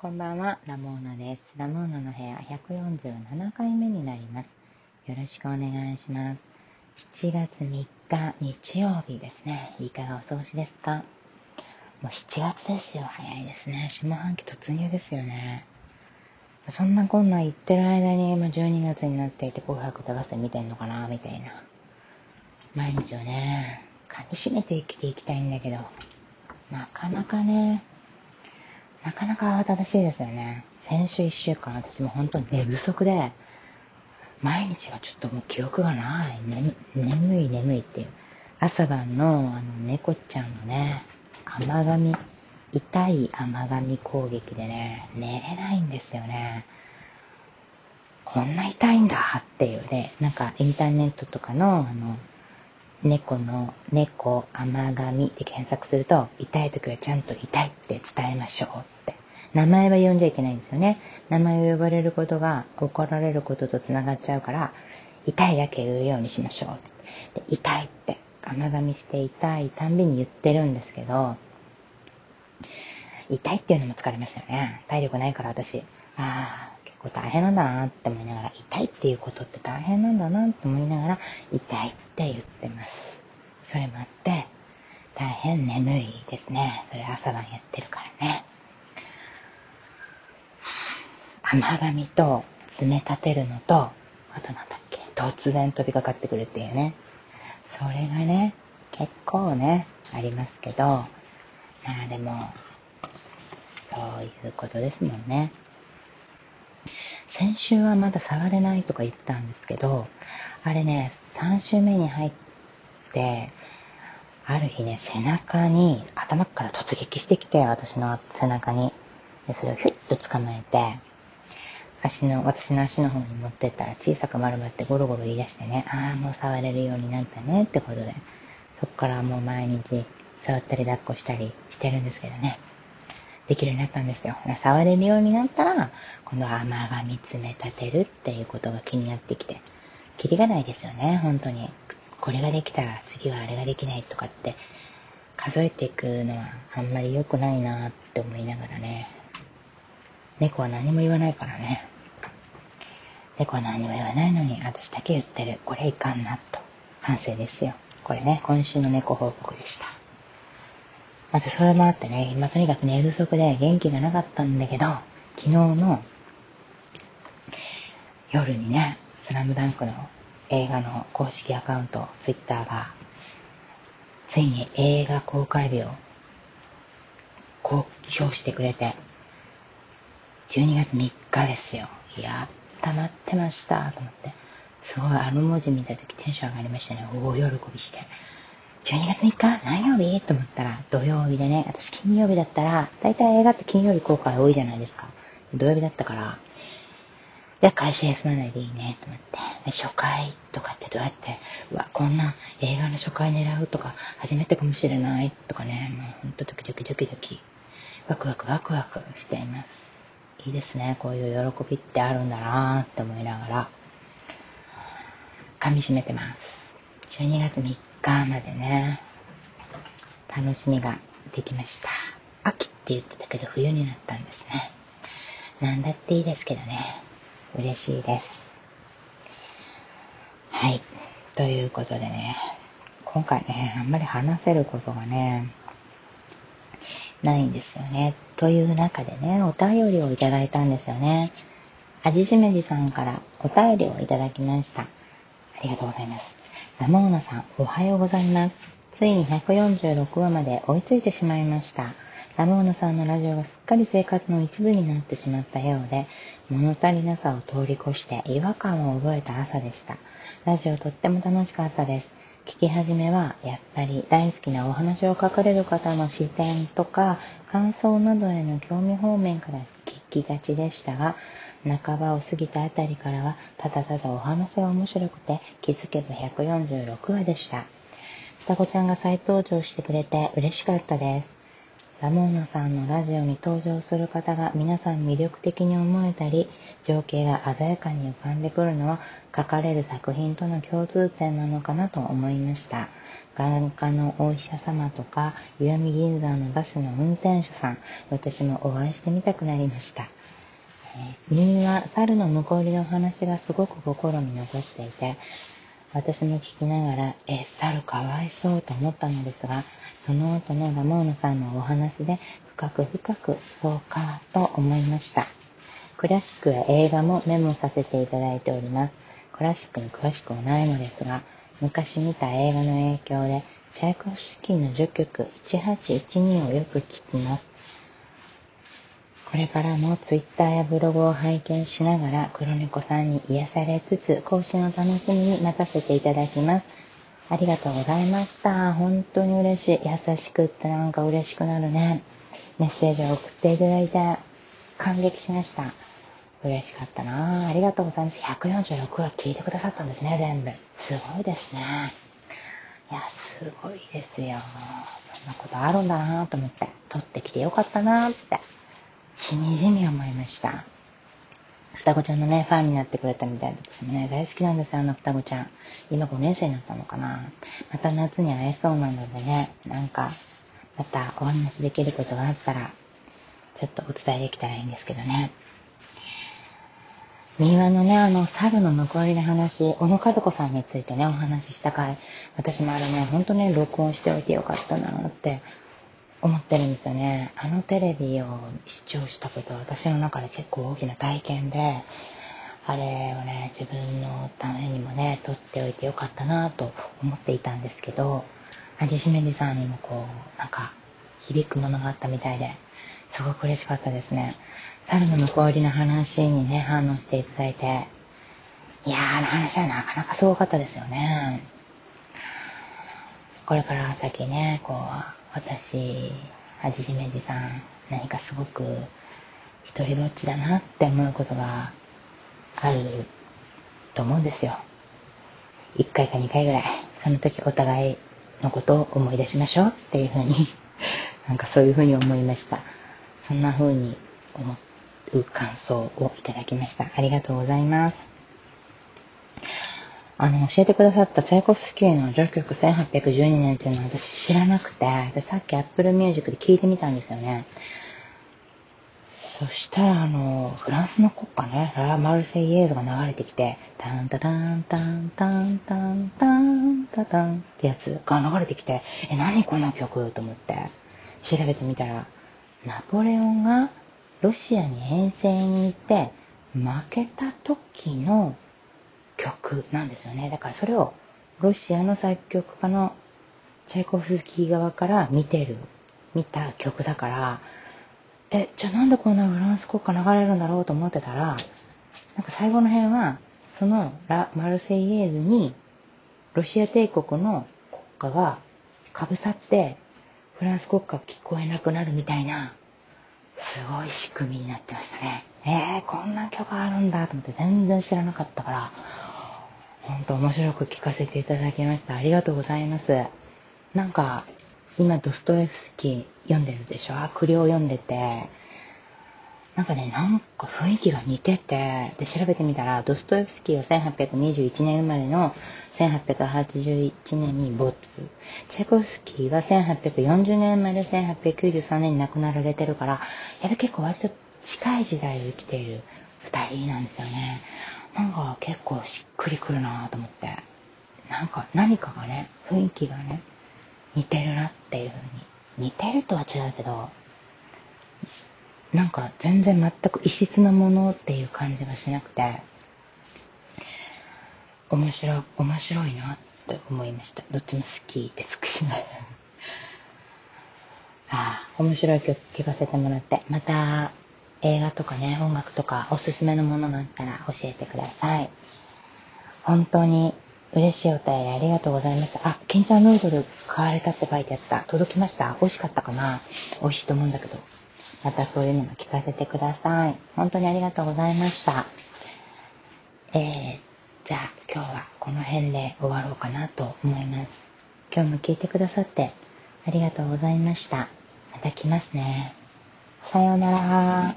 こんばんは、ラモーナです。ラモーナの部屋147回目になります。よろしくお願いします。7月3日日曜日ですね。いかがお過ごしですか？もう7月ですよ。早いですね。下半期突入ですよね。そんなこんな言ってる間に、ま12月になっていて紅白歌合戦見てんのかなみたいな。毎日をね、噛み締めて生きていきたいんだけど、なかなかね、なかなか慌ただしいですよね。先週1週間、私も本当に寝不足で、毎日がちょっともう記憶がない。ね、眠い眠いっていう。朝晩のあの猫ちゃんのね、甘噛み、痛い甘噛み攻撃でね、寝れないんですよね。こんな痛いんだっていうね、なんかインターネットとかの、あの、猫の猫甘噛みで検索すると、痛い時はちゃんと痛いって伝えましょうって。名前は呼んじゃいけないんですよね。名前を呼ばれることが怒られることと繋がっちゃうから、痛いだけ言うようにしましょう。で痛いって甘噛みして痛いたんびに言ってるんですけど、痛いっていうのも疲れますよね。体力ないから私、ああ、構大変なんだなって思いながら、痛いっていうことって大変なんだなって思いながら、痛いって言ってます。それもあって、大変眠いですね。それ朝晩やってるからね。甘噛みと爪立てるのと、あとなんだっけ、突然飛びかかってくるっていうね。それがね、結構ね、ありますけど、まあでも、そういうことですもんね。先週はまだ触れないとか言ったんですけど、あれね、3週目に入って、ある日ね、背中に、頭から突撃してきて、私の背中に。で、それをヒュッと捕まえて、足の、私の足の方に持ってったら小さく丸まってゴロゴロ言い出してね、ああ、もう触れるようになったねってことで、そっからもう毎日触ったり抱っこしたりしてるんですけどね。できるようになったんですよ。触れるようになったら、今度は甘がみつめ立てるっていうことが気になってきて、キリがないですよね、本当に。これができたら次はあれができないとかって数えていくのはあんまり良くないなって思いながらね。猫は何も言わないからね。猫は何も言わないのに私だけ言ってる。これいかんなと。反省ですよ。これね、今週の猫報告でした。またそれもあってね、今とにかく寝不足で元気がなかったんだけど、昨日の夜にね、スラムダンクの映画の公式アカウント、ツイッターが、ついに映画公開日を公表してくれて、12月3日ですよ。いやった待ってましたと思って、すごいあの文字見たときテンション上がりましたね。大喜びして。12月3日何曜日？と思ったら土曜日でね、私金曜日だったら、だいたい映画って金曜日公開多いじゃないですか。土曜日だったから、じゃあ会社休まないでいいねと思って。初回とかってどうやって、うわ、こんな映画の初回狙うとか、初めてかもしれないとかね、もうほんとドキドキドキドキ、ワクワクワクワクしています。いいですね。こういう喜びってあるんだなって思いながら、噛み締めてます。12月3日ガーまでね、楽しみができました。秋って言ってたけど冬になったんですね。なんだっていいですけどね。嬉しいです。はい。ということでね、今回ね、あんまり話せることがね、ないんですよね。という中でね、お便りをいただいたんですよね。あじしめじさんからお便りをいただきました。ありがとうございます。ラモーナさん、おはようございます。ついに146話まで追いついてしまいました。ラモーナさんのラジオがすっかり生活の一部になってしまったようで、物足りなさを通り越して違和感を覚えた朝でした。ラジオとっても楽しかったです。聞き始めは、やっぱり大好きなお話を書かれる方の視点とか、感想などへの興味方面から聞きがちでしたが、半ばを過ぎたあたりからは、ただただお話が面白くて、気づけば146話でした。双子ちゃんが再登場してくれて嬉しかったです。ラモーナさんのラジオに登場する方が皆さん魅力的に思えたり、情景が鮮やかに浮かんでくるのは書かれる作品との共通点なのかなと思いました。眼科のお医者様とか、岩見銀山のバスの運転手さん、私もお会いしてみたくなりました。入院は猿の残りの話がすごく心に残っていて、私も聞きながら、え、猿かわいそうと思ったのですが、その後のラモーナさんのお話で深く深くそうかと思いました。クラシックや映画もメモさせていただいております。クラシックに詳しくはないのですが、昔見た映画の影響で、チャイコフスキーの序曲1812をよく聞きます。これからもツイッターやブログを拝見しながら黒猫さんに癒されつつ更新を楽しみに待たせていただきます。ありがとうございました。本当に嬉しい。優しくってなんか嬉しくなるね。メッセージを送っていただいて感激しました。嬉しかったなありがとうございます。146話聞いてくださったんですね、全部。すごいですね。いや、すごいですよ。そんなことあるんだなと思って、撮ってきてよかったなって。しみじみ思いました。双子ちゃんのね、ファンになってくれたみたいで、私もね、大好きなんですよ、あの双子ちゃん。今5年生になったのかな。また夏に会えそうなのでね、なんか、またお話できることがあったら、ちょっとお伝えできたらいいんですけどね。民話のね、あの、猿の残りの話、小野和子さんについてね、お話しした回、私もあれね、ほんとね、録音しておいてよかったなって思ってるんですよね。あのテレビを視聴したことは私の中で結構大きな体験で、あれをね、自分のためにもね、撮っておいてよかったなと思っていたんですけど、味しめじさんにもこう、なんか、響くものがあったみたいで、すごく嬉しかったですね。猿の向こう入りの話にね、反応していただいて、いやー、あの話はなかなかすごかったですよね。これから先ね、こう、私、はじめじさん、何かすごく一人ぼっちだなって思うことがあると思うんですよ。1回か2回ぐらい。その時お互いのことを思い出しましょうっていうふうに なんかそういうふうに思いました。そんなふうに思う感想をいただきました。ありがとうございます。あの、教えてくださったチャイコフスキーの序曲1812年っていうのは私知らなくて、でさっき Apple Music で聞いてみたんですよね。そしたら、あの、フランスの国歌ね、ラ・マルセイエーズが流れてきて、タンタタンタンタンタンタンタタンってやつが流れてきて、え、何この曲と思って、調べてみたら、ナポレオンがロシアに遠征に行って、負けた時の曲なんですよね。だからそれをロシアの作曲家のチャイコフスキー側から見てる、見た曲だから、え、じゃあなんでこんなフランス国歌流れるんだろうと思ってたら、なんか最後の辺は、そのラ・マルセイエーズにロシア帝国の国歌がかぶさって、フランス国歌聞こえなくなるみたいな、すごい仕組みになってましたね。えー、こんな曲あるんだと思って全然知らなかったから、本当面白く聞かせていただきました。ありがとうございます。なんか、今ドストエフスキー読んでるでしょ？悪霊読んでて、なんかね、なんか雰囲気が似てて、で、調べてみたら、ドストエフスキーは1821年生まれの1881年に没。チェコフスキーは1840年生まれ1893年に亡くなられてるから、やっぱ結構割と近い時代を生きている二人なんですよね。なんか結構しっくりくるなと思って。なんか何かがね、雰囲気がね、似てるなっていう風に。似てるとは違うけど、なんか全然全く異質なものっていう感じがしなくて、面白、面白いなって思いました。どっちも好きってつくしない。ああ、面白い曲聴かせてもらって、また映画とかね、音楽とかおすすめのものがあったら教えてください。本当に嬉しいお便りありがとうございました。あ、ケンちゃんヌードル買われたって書いてあった。届きました美味しかったかな？美味しいと思うんだけど。またそういうのも聞かせてください。本当にありがとうございました。えー、じゃあ今日はこの辺で終わろうかなと思います。今日も聞いてくださってありがとうございました。また来ますね。さようなら。